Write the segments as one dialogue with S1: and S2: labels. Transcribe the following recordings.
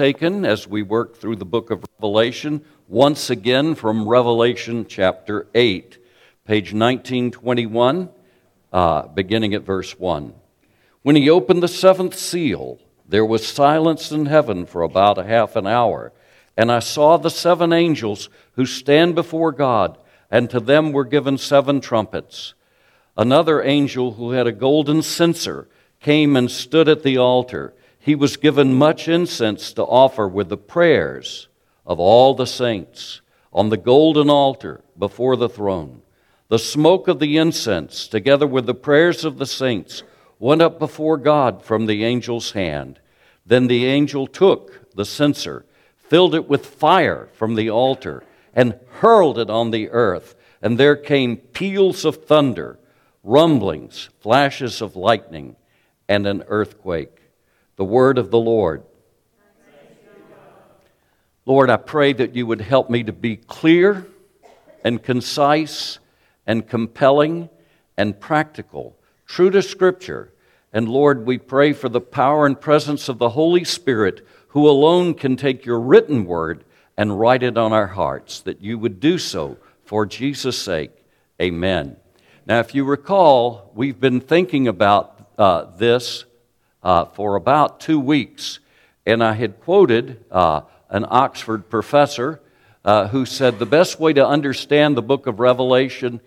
S1: taken as we work through the book of Revelation, once again from Revelation chapter 8, page 1921, uh, beginning at verse 1. When he opened the seventh seal, there was silence in heaven for about a half an hour. And I saw the seven angels who stand before God, and to them were given seven trumpets. Another angel who had a golden censer came and stood at the altar he was given much incense to offer with the prayers of all the saints on the golden altar before the throne. The smoke of the incense, together with the prayers of the saints, went up before God from the angel's hand. Then the angel took the censer, filled it with fire from the altar, and hurled it on the earth. And there came peals of thunder, rumblings, flashes of lightning, and an earthquake the word of the Lord. Lord, I pray that you would help me to be clear and concise and compelling and practical, true to Scripture. And Lord, we pray for the power and presence of the Holy Spirit, who alone can take your written word and write it on our hearts, that you would do so for Jesus' sake. Amen. Now, if you recall, we've been thinking about uh, this uh, for about two weeks. And I had quoted uh, an Oxford professor uh, who said the best way to understand the book of Revelation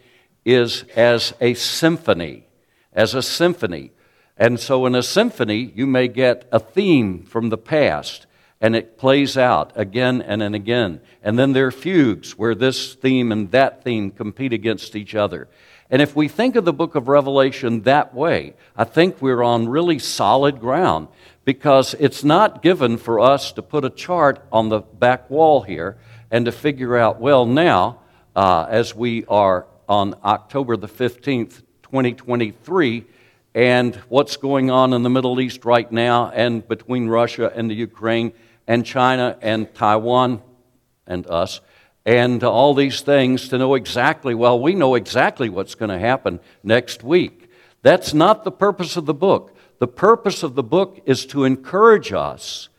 S1: is as a symphony, as a symphony. And so in a symphony, you may get a theme from the past, and it plays out again and, and again. And then there are fugues where this theme and that theme compete against each other. And if we think of the book of Revelation that way, I think we're on really solid ground because it's not given for us to put a chart on the back wall here and to figure out, well, now, uh, as we are on October the 15th, 2023, and what's going on in the Middle East right now, and between Russia and the Ukraine, and China and Taiwan and us and all these things to know exactly, well, we know exactly what's going to happen next week. That's not the purpose of the book. The purpose of the book is to encourage us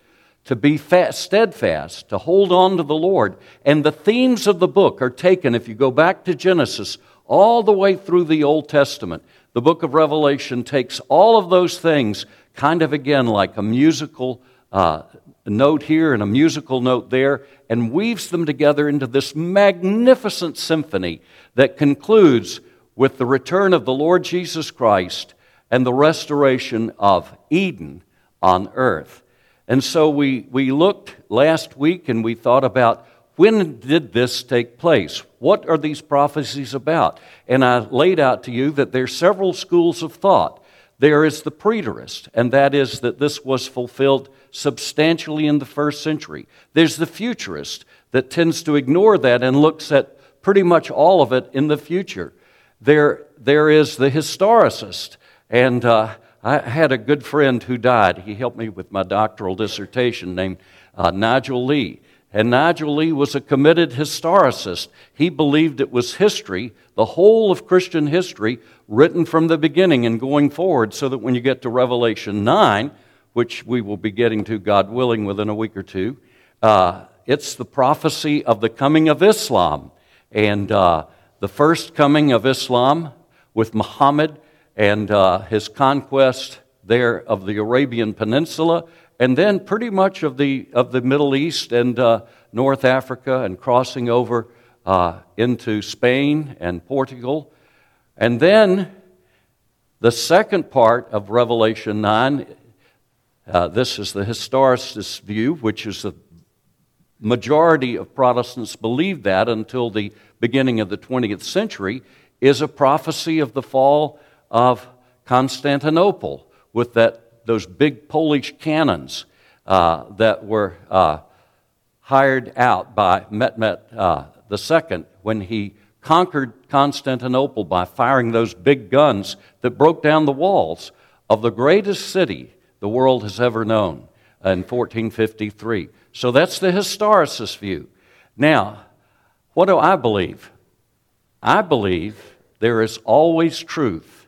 S1: to be fast, steadfast, to hold on to the Lord. And the themes of the book are taken, if you go back to Genesis, all the way through the Old Testament. The book of Revelation takes all of those things, kind of again like a musical uh, note here and a musical note there, and weaves them together into this magnificent symphony that concludes with the return of the Lord Jesus Christ and the restoration of Eden on earth. And so we, we looked last week and we thought about when did this take place? What are these prophecies about? And I laid out to you that there are several schools of thought. There is the preterist, and that is that this was fulfilled substantially in the first century. There's the futurist that tends to ignore that and looks at pretty much all of it in the future. There, there is the historicist, and uh, I had a good friend who died. He helped me with my doctoral dissertation named uh, Nigel Lee. And Nigel Lee was a committed historicist. He believed it was history, the whole of Christian history, written from the beginning and going forward, so that when you get to Revelation 9, which we will be getting to, God willing, within a week or two. Uh, it's the prophecy of the coming of Islam and uh, the first coming of Islam with Muhammad and uh, his conquest there of the Arabian Peninsula, and then pretty much of the, of the Middle East and uh, North Africa and crossing over uh, into Spain and Portugal. And then the second part of Revelation 9 uh, this is the historicist view, which is the majority of Protestants believe that until the beginning of the 20th century, is a prophecy of the fall of Constantinople with that, those big Polish cannons uh, that were uh, hired out by Mehmet uh, II when he conquered Constantinople by firing those big guns that broke down the walls of the greatest city the world has ever known in 1453. So that's the historicist view. Now, what do I believe? I believe there is always truth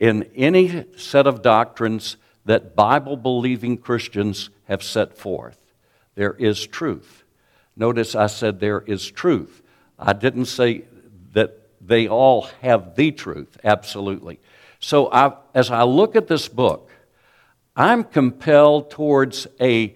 S1: in any set of doctrines that Bible believing Christians have set forth. There is truth. Notice I said there is truth. I didn't say that they all have the truth, absolutely. So I, as I look at this book, I'm compelled towards a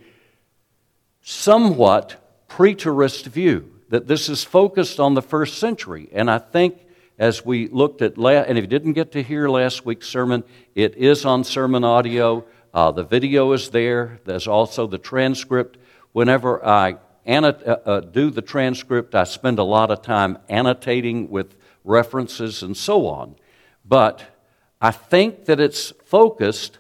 S1: somewhat preterist view that this is focused on the first century. And I think as we looked at, la- and if you didn't get to hear last week's sermon, it is on sermon audio. Uh, the video is there. There's also the transcript. Whenever I annot- uh, uh, do the transcript, I spend a lot of time annotating with references and so on. But I think that it's focused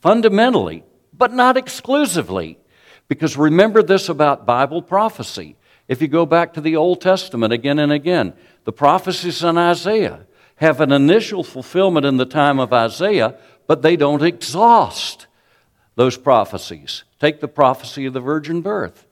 S1: fundamentally, but not exclusively. Because remember this about Bible prophecy. If you go back to the Old Testament again and again, the prophecies in Isaiah have an initial fulfillment in the time of Isaiah, but they don't exhaust those prophecies. Take the prophecy of the virgin birth.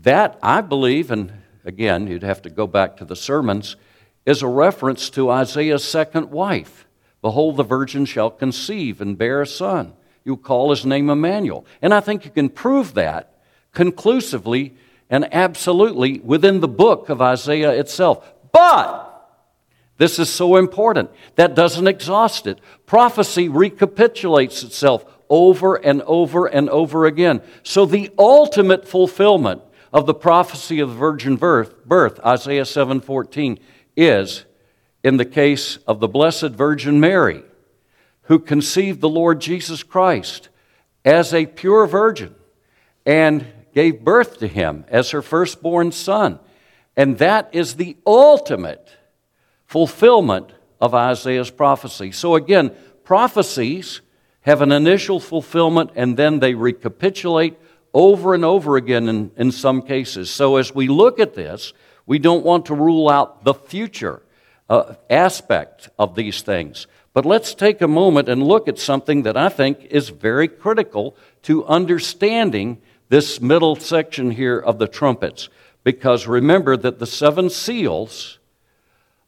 S1: That, I believe, and again, you'd have to go back to the sermons, is a reference to Isaiah's second wife. Behold, the virgin shall conceive and bear a son. You'll call his name Emmanuel. And I think you can prove that conclusively and absolutely within the book of Isaiah itself. But this is so important. That doesn't exhaust it. Prophecy recapitulates itself over and over and over again. So the ultimate fulfillment of the prophecy of the virgin birth, birth Isaiah 7:14 is in the case of the Blessed Virgin Mary, who conceived the Lord Jesus Christ as a pure virgin and gave birth to him as her firstborn son. And that is the ultimate fulfillment of Isaiah's prophecy. So, again, prophecies have an initial fulfillment and then they recapitulate over and over again in, in some cases. So, as we look at this, we don't want to rule out the future uh, aspect of these things. But let's take a moment and look at something that I think is very critical to understanding this middle section here of the trumpets. Because remember that the seven seals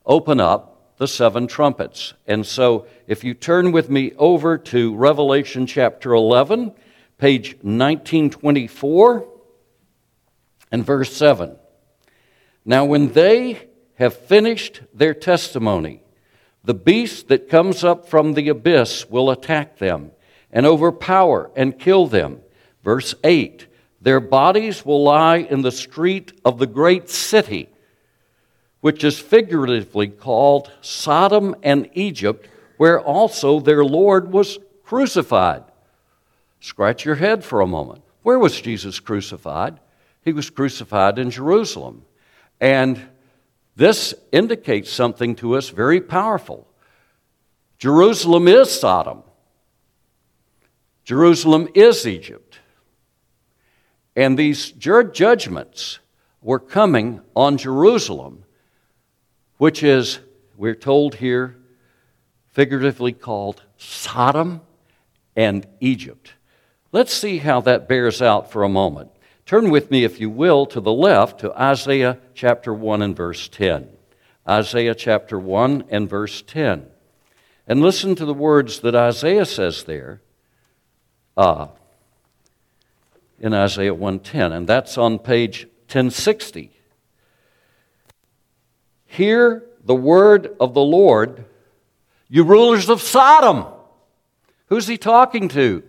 S1: open up the seven trumpets. And so if you turn with me over to Revelation chapter 11, page 1924, and verse 7. Now, when they have finished their testimony, the beast that comes up from the abyss will attack them and overpower and kill them. Verse 8 Their bodies will lie in the street of the great city, which is figuratively called Sodom and Egypt, where also their Lord was crucified. Scratch your head for a moment. Where was Jesus crucified? He was crucified in Jerusalem. And this indicates something to us very powerful. Jerusalem is Sodom. Jerusalem is Egypt. And these judgments were coming on Jerusalem, which is, we're told here, figuratively called Sodom and Egypt. Let's see how that bears out for a moment. Turn with me, if you will, to the left to Isaiah chapter 1 and verse 10. Isaiah chapter 1 and verse 10. And listen to the words that Isaiah says there uh, in Isaiah 110, and that's on page 1060. Hear the word of the Lord, you rulers of Sodom. Who's he talking to?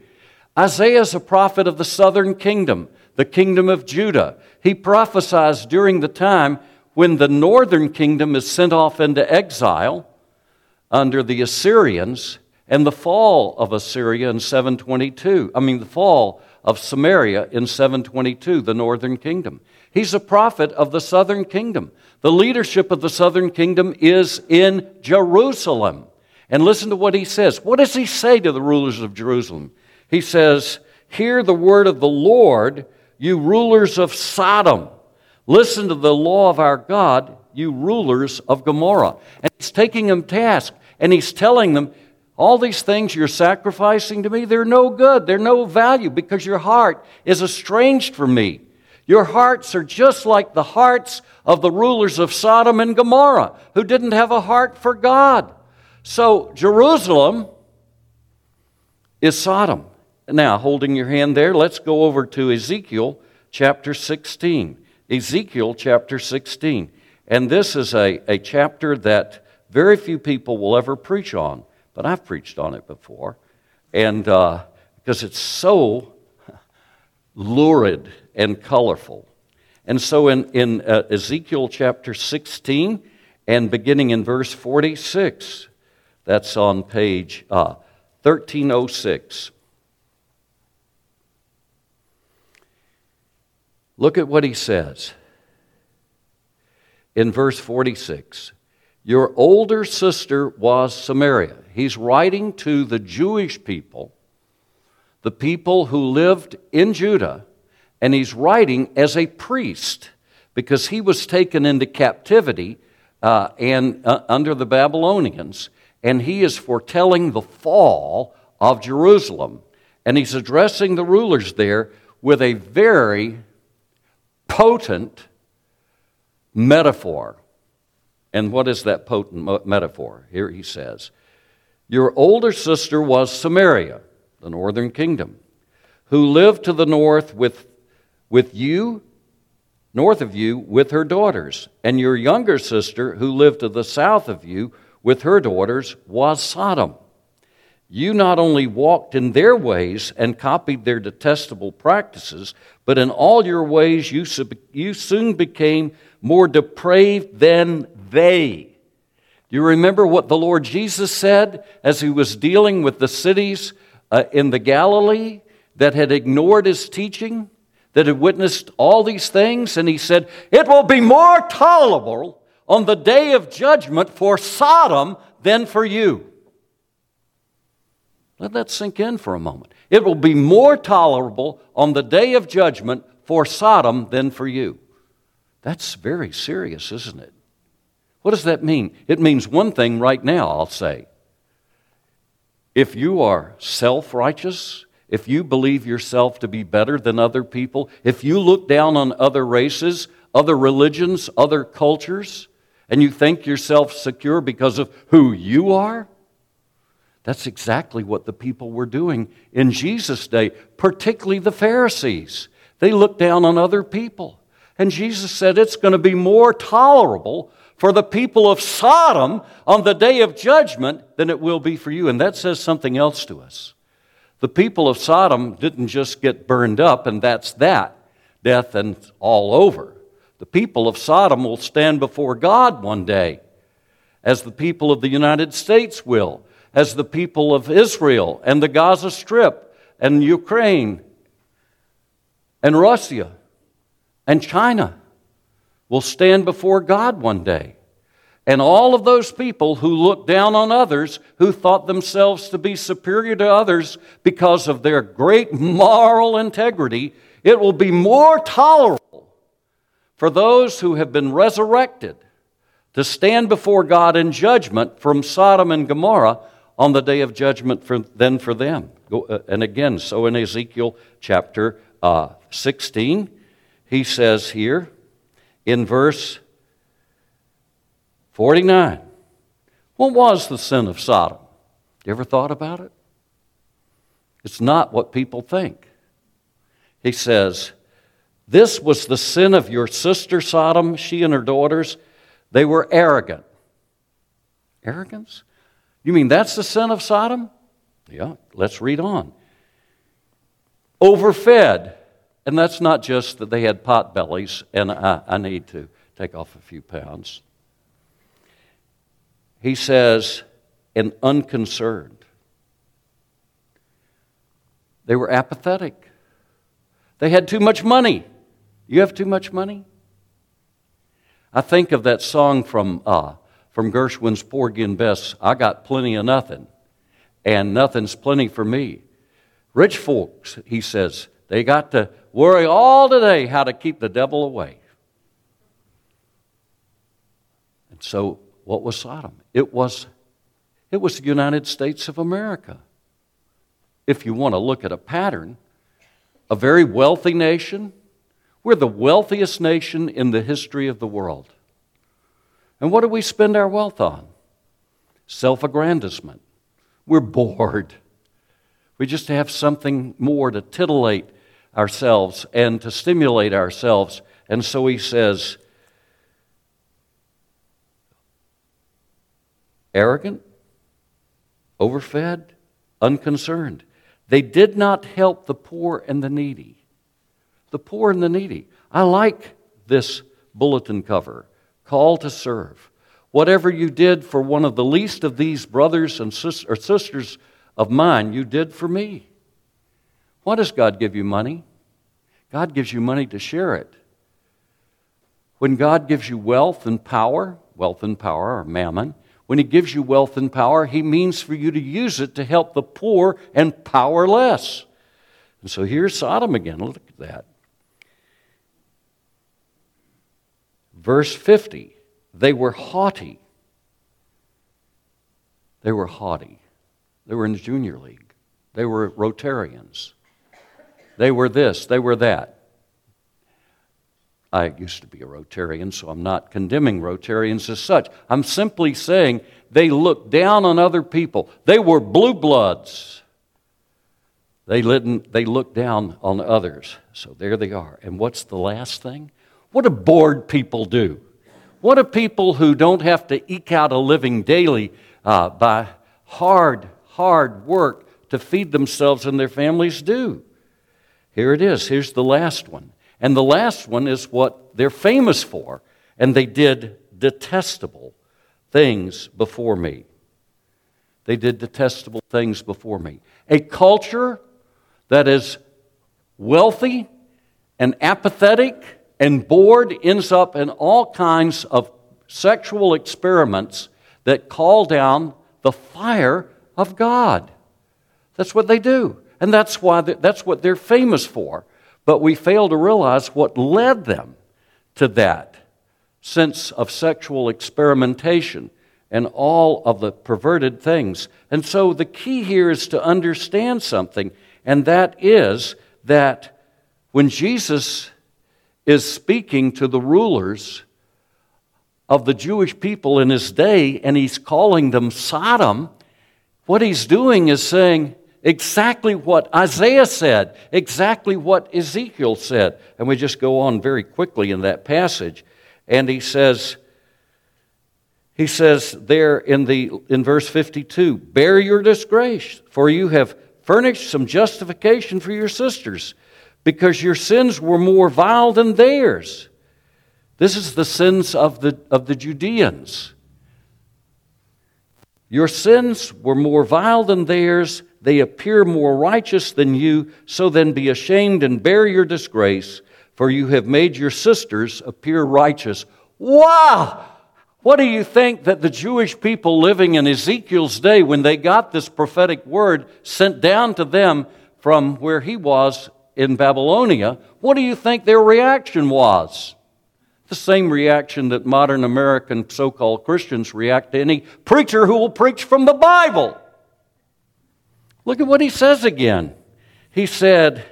S1: Isaiah is a prophet of the southern kingdom the kingdom of Judah. He prophesies during the time when the northern kingdom is sent off into exile under the Assyrians and the fall of Assyria in 722. I mean, the fall of Samaria in 722, the northern kingdom. He's a prophet of the southern kingdom. The leadership of the southern kingdom is in Jerusalem. And listen to what he says. What does he say to the rulers of Jerusalem? He says, Hear the word of the Lord you rulers of Sodom. Listen to the law of our God, you rulers of Gomorrah. And he's taking them task, and he's telling them, all these things you're sacrificing to me, they're no good. They're no value because your heart is estranged from me. Your hearts are just like the hearts of the rulers of Sodom and Gomorrah who didn't have a heart for God. So, Jerusalem is Sodom. now, holding your hand there, let's go over to Ezekiel chapter 16. Ezekiel chapter 16. And this is a, a chapter that very few people will ever preach on, but I've preached on it before. And uh, because it's so lurid and colorful. And so in, in uh, Ezekiel chapter 16 and beginning in verse 46, that's on page uh, 1306. Look at what he says in verse 46. Your older sister was Samaria. He's writing to the Jewish people, the people who lived in Judah, and he's writing as a priest because he was taken into captivity uh, and uh, under the Babylonians, and he is foretelling the fall of Jerusalem. And he's addressing the rulers there with a very potent metaphor. And what is that potent metaphor? Here he says, Your older sister was Samaria, the northern kingdom, who lived to the north with, with you, north of you, with her daughters. And your younger sister, who lived to the south of you, with her daughters, was Sodom. You not only walked in their ways and copied their detestable practices, but in all your ways you, you soon became more depraved than they. Do you remember what the Lord Jesus said as he was dealing with the cities uh, in the Galilee that had ignored his teaching, that had witnessed all these things? And he said, It will be more tolerable on the day of judgment for Sodom than for you. Let that sink in for a moment. It will be more tolerable on the day of judgment for Sodom than for you. That's very serious, isn't it? What does that mean? It means one thing right now, I'll say. If you are self righteous, if you believe yourself to be better than other people, if you look down on other races, other religions, other cultures, and you think yourself secure because of who you are, that's exactly what the people were doing in Jesus' day, particularly the Pharisees. They looked down on other people. And Jesus said it's going to be more tolerable for the people of Sodom on the day of judgment than it will be for you. And that says something else to us. The people of Sodom didn't just get burned up, and that's that death and all over. The people of Sodom will stand before God one day, as the people of the United States will as the people of Israel and the Gaza Strip and Ukraine and Russia and China will stand before God one day. And all of those people who looked down on others, who thought themselves to be superior to others because of their great moral integrity, it will be more tolerable for those who have been resurrected to stand before God in judgment from Sodom and Gomorrah on the day of judgment for, than for them. Uh, and again, so in Ezekiel chapter uh, 16, he says here in verse 49, what was the sin of Sodom? You ever thought about it? It's not what people think. He says, This was the sin of your sister Sodom, she and her daughters. They were arrogant. Arrogance? You mean that's the sin of Sodom? Yeah, let's read on. Overfed. And that's not just that they had pot bellies, and I, I need to take off a few pounds. He says, and unconcerned. They were apathetic. They had too much money. You have too much money? I think of that song from uh, from Gershwin's Porgy and Bess, I got plenty of nothing, and nothing's plenty for me. Rich folks, he says, they got to worry all today how to keep the devil away. And so, what was Sodom? It was, it was the United States of America. If you want to look at a pattern, a very wealthy nation, we're the wealthiest nation in the history of the world. And what do we spend our wealth on? Self aggrandizement. We're bored. We just have something more to titillate ourselves and to stimulate ourselves. And so he says, arrogant, overfed, unconcerned. They did not help the poor and the needy. The poor and the needy. I like this bulletin cover call to serve. Whatever you did for one of the least of these brothers and sis- or sisters of mine, you did for me. Why does God give you money? God gives you money to share it. When God gives you wealth and power, wealth and power or mammon, when He gives you wealth and power, He means for you to use it to help the poor and powerless. And so here's Sodom again. Look at that. Verse 50 they were haughty. They were haughty. They were in the junior league. They were Rotarians. They were this, they were that. I used to be a Rotarian, so I'm not condemning Rotarians as such. I'm simply saying they looked down on other people. They were blue bloods. They, they looked down on others. So there they are. And what's the last thing? What do bored people do? What do people who don't have to eke out a living daily uh, by hard, hard work to feed themselves and their families do? Here it is. Here's the last one. And the last one is what they're famous for. And they did detestable things before me. They did detestable things before me. A culture that is wealthy and apathetic and bored ends up in all kinds of sexual experiments that call down the fire of God. That's what they do. And that's, why that's what they're famous for. But we fail to realize what led them to that sense of sexual experimentation and all of the perverted things. And so the key here is to understand something, and that is that when Jesus is speaking to the rulers of the Jewish people in his day, and he's calling them Sodom, what he's doing is saying, exactly what Isaiah said, exactly what Ezekiel said. And we just go on very quickly in that passage. And he says, he says there in, the, in verse 52 Bear your disgrace, for you have furnished some justification for your sisters, because your sins were more vile than theirs. This is the sins of the, of the Judeans. Your sins were more vile than theirs they appear more righteous than you, so then be ashamed and bear your disgrace, for you have made your sisters appear righteous. Wow! What do you think that the Jewish people living in Ezekiel's day, when they got this prophetic word sent down to them from where he was in Babylonia, what do you think their reaction was? The same reaction that modern American so called Christians react to any preacher who will preach from the Bible. Look at what he says again. He said,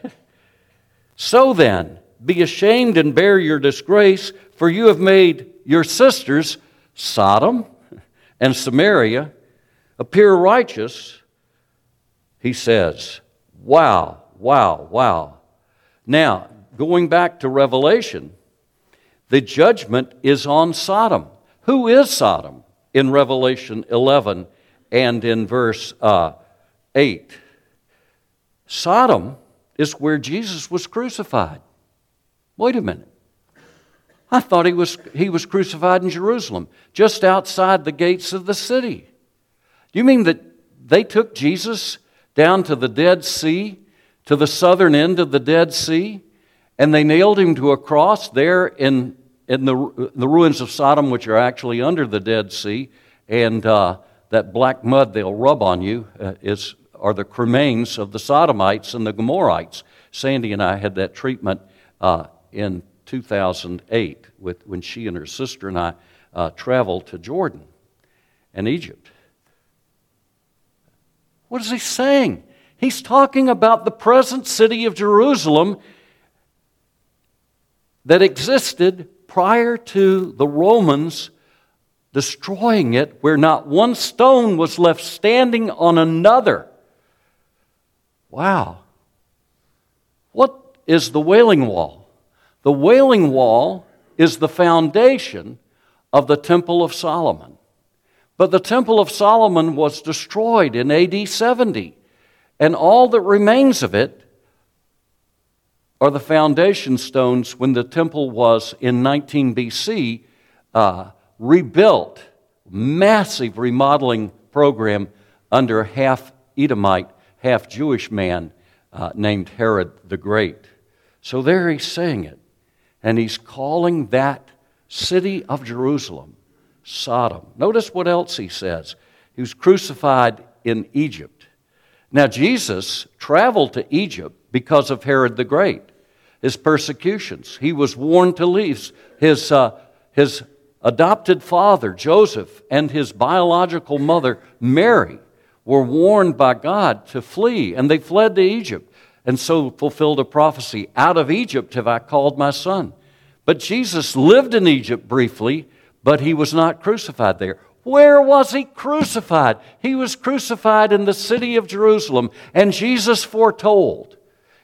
S1: So then, be ashamed and bear your disgrace, for you have made your sisters, Sodom and Samaria, appear righteous. He says, Wow, wow, wow. Now, going back to Revelation, the judgment is on Sodom. Who is Sodom in Revelation 11 and in verse uh, 8. Sodom is where Jesus was crucified. Wait a minute. I thought he was, he was crucified in Jerusalem, just outside the gates of the city. Do you mean that they took Jesus down to the Dead Sea, to the southern end of the Dead Sea, and they nailed him to a cross there in, in the, the ruins of Sodom, which are actually under the Dead Sea, and uh, that black mud they'll rub on you uh, is are the cremains of the Sodomites and the Gomorrites. Sandy and I had that treatment uh, in 2008 with, when she and her sister and I uh, traveled to Jordan and Egypt. What is he saying? He's talking about the present city of Jerusalem that existed prior to the Romans destroying it, where not one stone was left standing on another. Wow. What is the Wailing Wall? The Wailing Wall is the foundation of the Temple of Solomon. But the Temple of Solomon was destroyed in AD 70, and all that remains of it are the foundation stones when the temple was in 19 BC uh, rebuilt. Massive remodeling program under half Edomite, half Jewish man uh, named Herod the Great. So there he's saying it. And he's calling that city of Jerusalem Sodom. Notice what else he says. He was crucified in Egypt. Now, Jesus traveled to Egypt because of Herod the Great, his persecutions. He was warned to leave. His, uh, his adopted father, Joseph, and his biological mother, Mary, were warned by God to flee, and they fled to Egypt, and so fulfilled a prophecy Out of Egypt have I called my son. But Jesus lived in Egypt briefly, but he was not crucified there. Where was he crucified? He was crucified in the city of Jerusalem, and Jesus foretold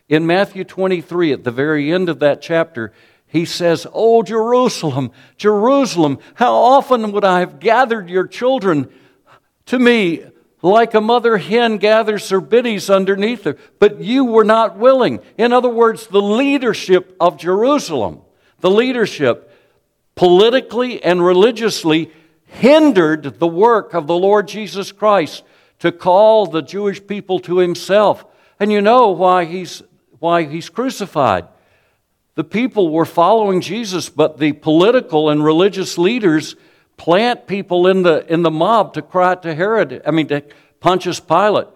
S1: in Matthew 23, at the very end of that chapter, he says, Oh, Jerusalem, Jerusalem, how often would I have gathered your children to me like a mother hen gathers her biddies underneath her, but you were not willing. In other words, the leadership of Jerusalem, the leadership politically and religiously hindered the work of the Lord Jesus Christ to call the Jewish people to himself. And you know why he's, why he's crucified. The people were following Jesus, but the political and religious leaders plant people in the, in the mob to cry to Herod, I mean, to Pontius Pilate.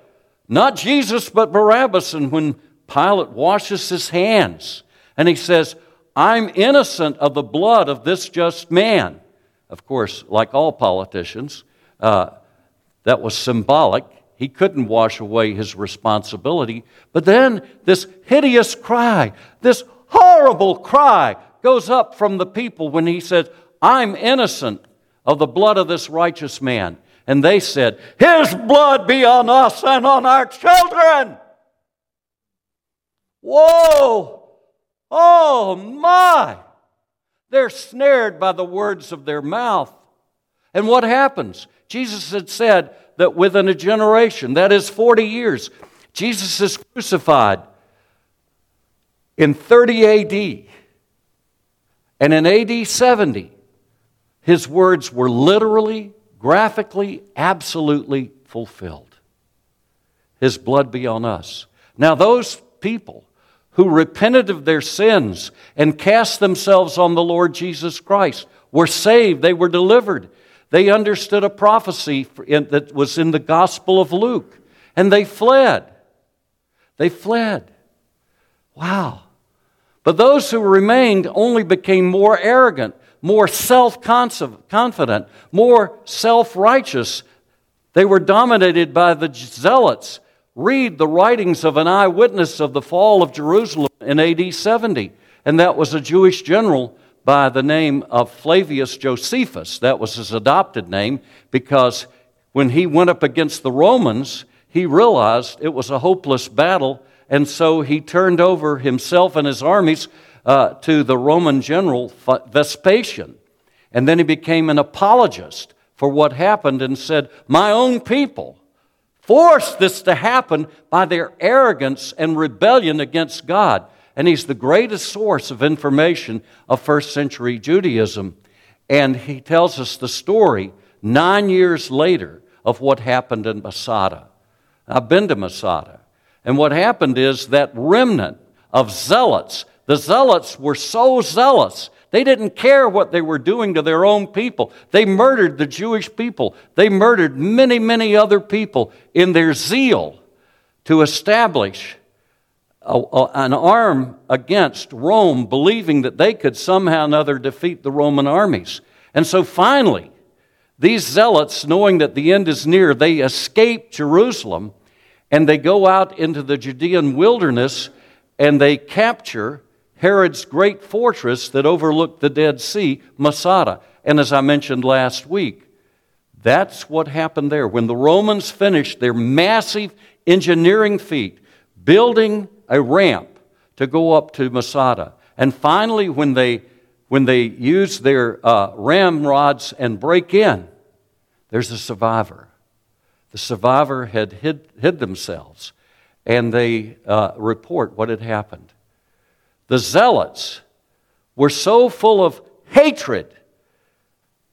S1: Not Jesus, but Barabbas. And when Pilate washes his hands and he says, I'm innocent of the blood of this just man. Of course, like all politicians, uh, that was symbolic. He couldn't wash away his responsibility. But then this hideous cry, this horrible cry goes up from the people when he says, I'm innocent of the blood of this righteous man. And they said, His blood be on us and on our children. Whoa! Oh my! They're snared by the words of their mouth. And what happens? Jesus had said that within a generation, that is 40 years, Jesus is crucified in 30 AD. And in AD 70, his words were literally, graphically, absolutely fulfilled. His blood be on us. Now, those people who repented of their sins and cast themselves on the Lord Jesus Christ were saved, they were delivered. They understood a prophecy that was in the Gospel of Luke, and they fled. They fled. Wow. But those who remained only became more arrogant more self confident, more self righteous. They were dominated by the zealots. Read the writings of an eyewitness of the fall of Jerusalem in AD 70, and that was a Jewish general by the name of Flavius Josephus. That was his adopted name because when he went up against the Romans, he realized it was a hopeless battle, and so he turned over himself and his armies uh, to the Roman general Vespasian. And then he became an apologist for what happened and said, My own people forced this to happen by their arrogance and rebellion against God. And he's the greatest source of information of first century Judaism. And he tells us the story nine years later of what happened in Masada. I've been to Masada. And what happened is that remnant of zealots the zealots were so zealous. They didn't care what they were doing to their own people. They murdered the Jewish people. They murdered many, many other people in their zeal to establish a, a, an arm against Rome, believing that they could somehow or another defeat the Roman armies. And so finally, these zealots, knowing that the end is near, they escape Jerusalem and they go out into the Judean wilderness and they capture Herod's great fortress that overlooked the Dead Sea, Masada. And as I mentioned last week, that's what happened there. When the Romans finished their massive engineering feat, building a ramp to go up to Masada. And finally, when they, when they use their uh, ramrods and break in, there's a survivor. The survivor had hid, hid themselves, and they uh, report what had happened. The zealots were so full of hatred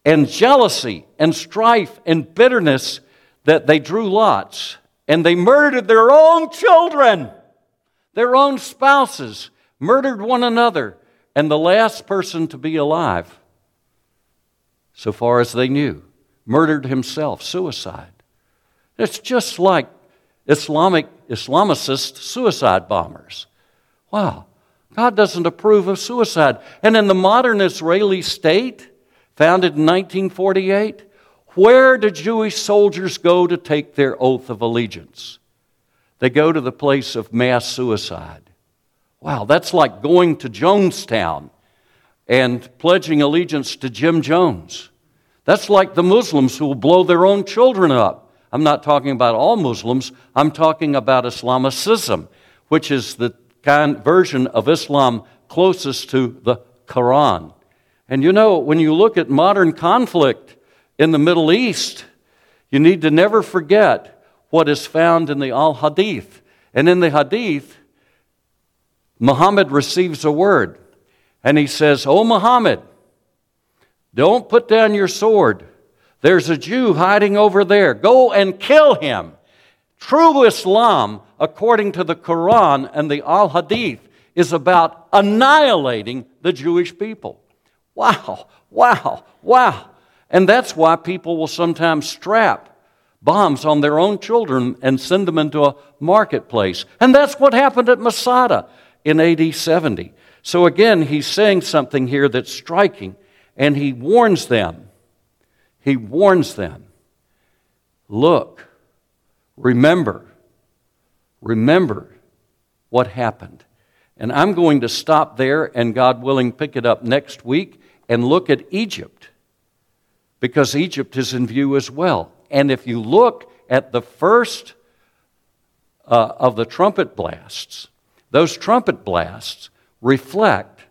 S1: and jealousy and strife and bitterness that they drew lots and they murdered their own children, their own spouses, murdered one another, and the last person to be alive, so far as they knew, murdered himself, suicide. It's just like Islamic Islamicist suicide bombers. Wow. God doesn't approve of suicide. And in the modern Israeli state, founded in 1948, where do Jewish soldiers go to take their oath of allegiance? They go to the place of mass suicide. Wow, that's like going to Jonestown and pledging allegiance to Jim Jones. That's like the Muslims who will blow their own children up. I'm not talking about all Muslims, I'm talking about Islamicism, which is the kind version of Islam closest to the Quran. And you know, when you look at modern conflict in the Middle East, you need to never forget what is found in the Al Hadith. And in the Hadith, Muhammad receives a word, and he says, Oh, Muhammad, don't put down your sword. There's a Jew hiding over there. Go and kill him. True Islam, according to the Quran and the Al Hadith, is about annihilating the Jewish people. Wow, wow, wow. And that's why people will sometimes strap bombs on their own children and send them into a marketplace. And that's what happened at Masada in AD 70. So again, he's saying something here that's striking, and he warns them. He warns them look, remember, remember what happened. And I'm going to stop there and, God willing, pick it up next week and look at Egypt because Egypt is in view as well. And if you look at the first uh, of the trumpet blasts, those trumpet blasts reflect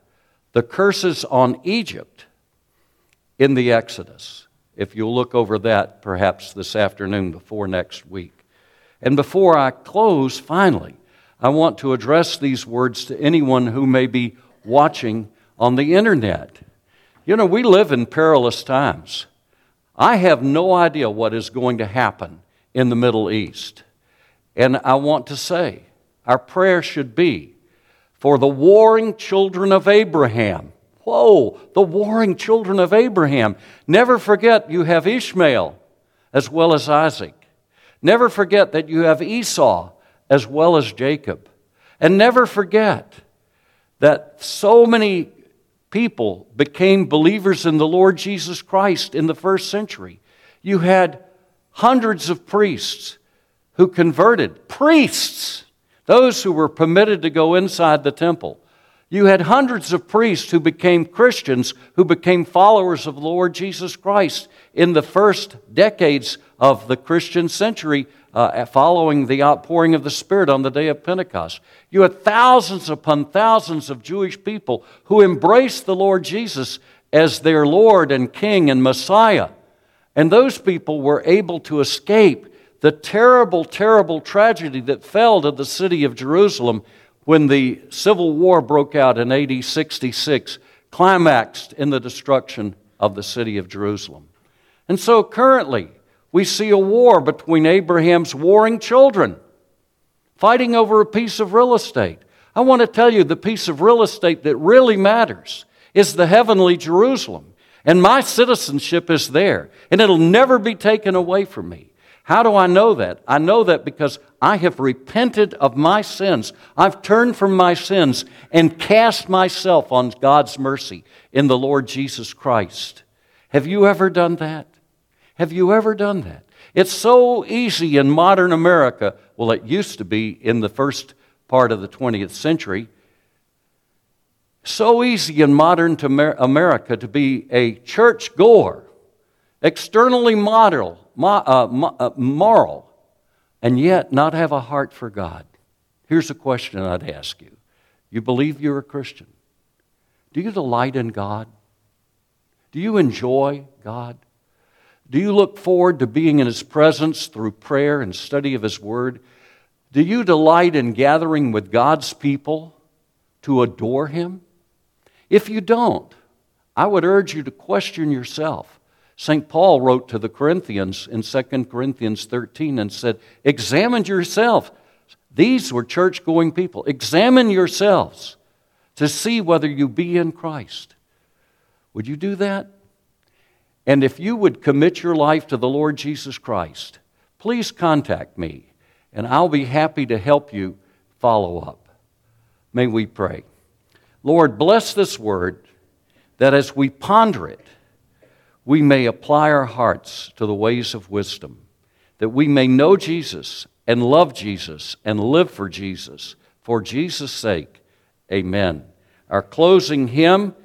S1: the curses on Egypt in the Exodus. If you'll look over that perhaps this afternoon before next week. And before I close, finally, I want to address these words to anyone who may be watching on the internet. You know, we live in perilous times. I have no idea what is going to happen in the Middle East. And I want to say, our prayer should be for the warring children of Abraham. Whoa, the warring children of Abraham. Never forget you have Ishmael as well as Isaac. Never forget that you have Esau as well as Jacob. And never forget that so many people became believers in the Lord Jesus Christ in the first century. You had hundreds of priests who converted, priests, those who were permitted to go inside the temple. You had hundreds of priests who became Christians, who became followers of the Lord Jesus Christ in the first decades of the Christian century uh, following the outpouring of the Spirit on the day of Pentecost. You had thousands upon thousands of Jewish people who embraced the Lord Jesus as their Lord and King and Messiah. And those people were able to escape the terrible, terrible tragedy that fell to the city of Jerusalem when the Civil War broke out in AD 66, climaxed in the destruction of the city of Jerusalem. And so currently, we see a war between Abraham's warring children fighting over a piece of real estate. I want to tell you the piece of real estate that really matters is the heavenly Jerusalem. And my citizenship is there, and it'll never be taken away from me. How do I know that? I know that because I have repented of my sins. I've turned from my sins and cast myself on God's mercy in the Lord Jesus Christ. Have you ever done that? Have you ever done that? It's so easy in modern America. Well, it used to be in the first part of the 20th century. So easy in modern America to be a church goer, externally uh, uh, moral, and yet not have a heart for God. Here's a question I'd ask you You believe you're a Christian? Do you delight in God? Do you enjoy God? Do you look forward to being in His presence through prayer and study of His Word? Do you delight in gathering with God's people to adore Him? If you don't, I would urge you to question yourself. St. Paul wrote to the Corinthians in 2 Corinthians 13 and said, Examine yourself. These were church going people. Examine yourselves to see whether you be in Christ. Would you do that? And if you would commit your life to the Lord Jesus Christ, please contact me and I'll be happy to help you follow up. May we pray. Lord, bless this word that as we ponder it, we may apply our hearts to the ways of wisdom, that we may know Jesus and love Jesus and live for Jesus. For Jesus' sake, amen. Our closing hymn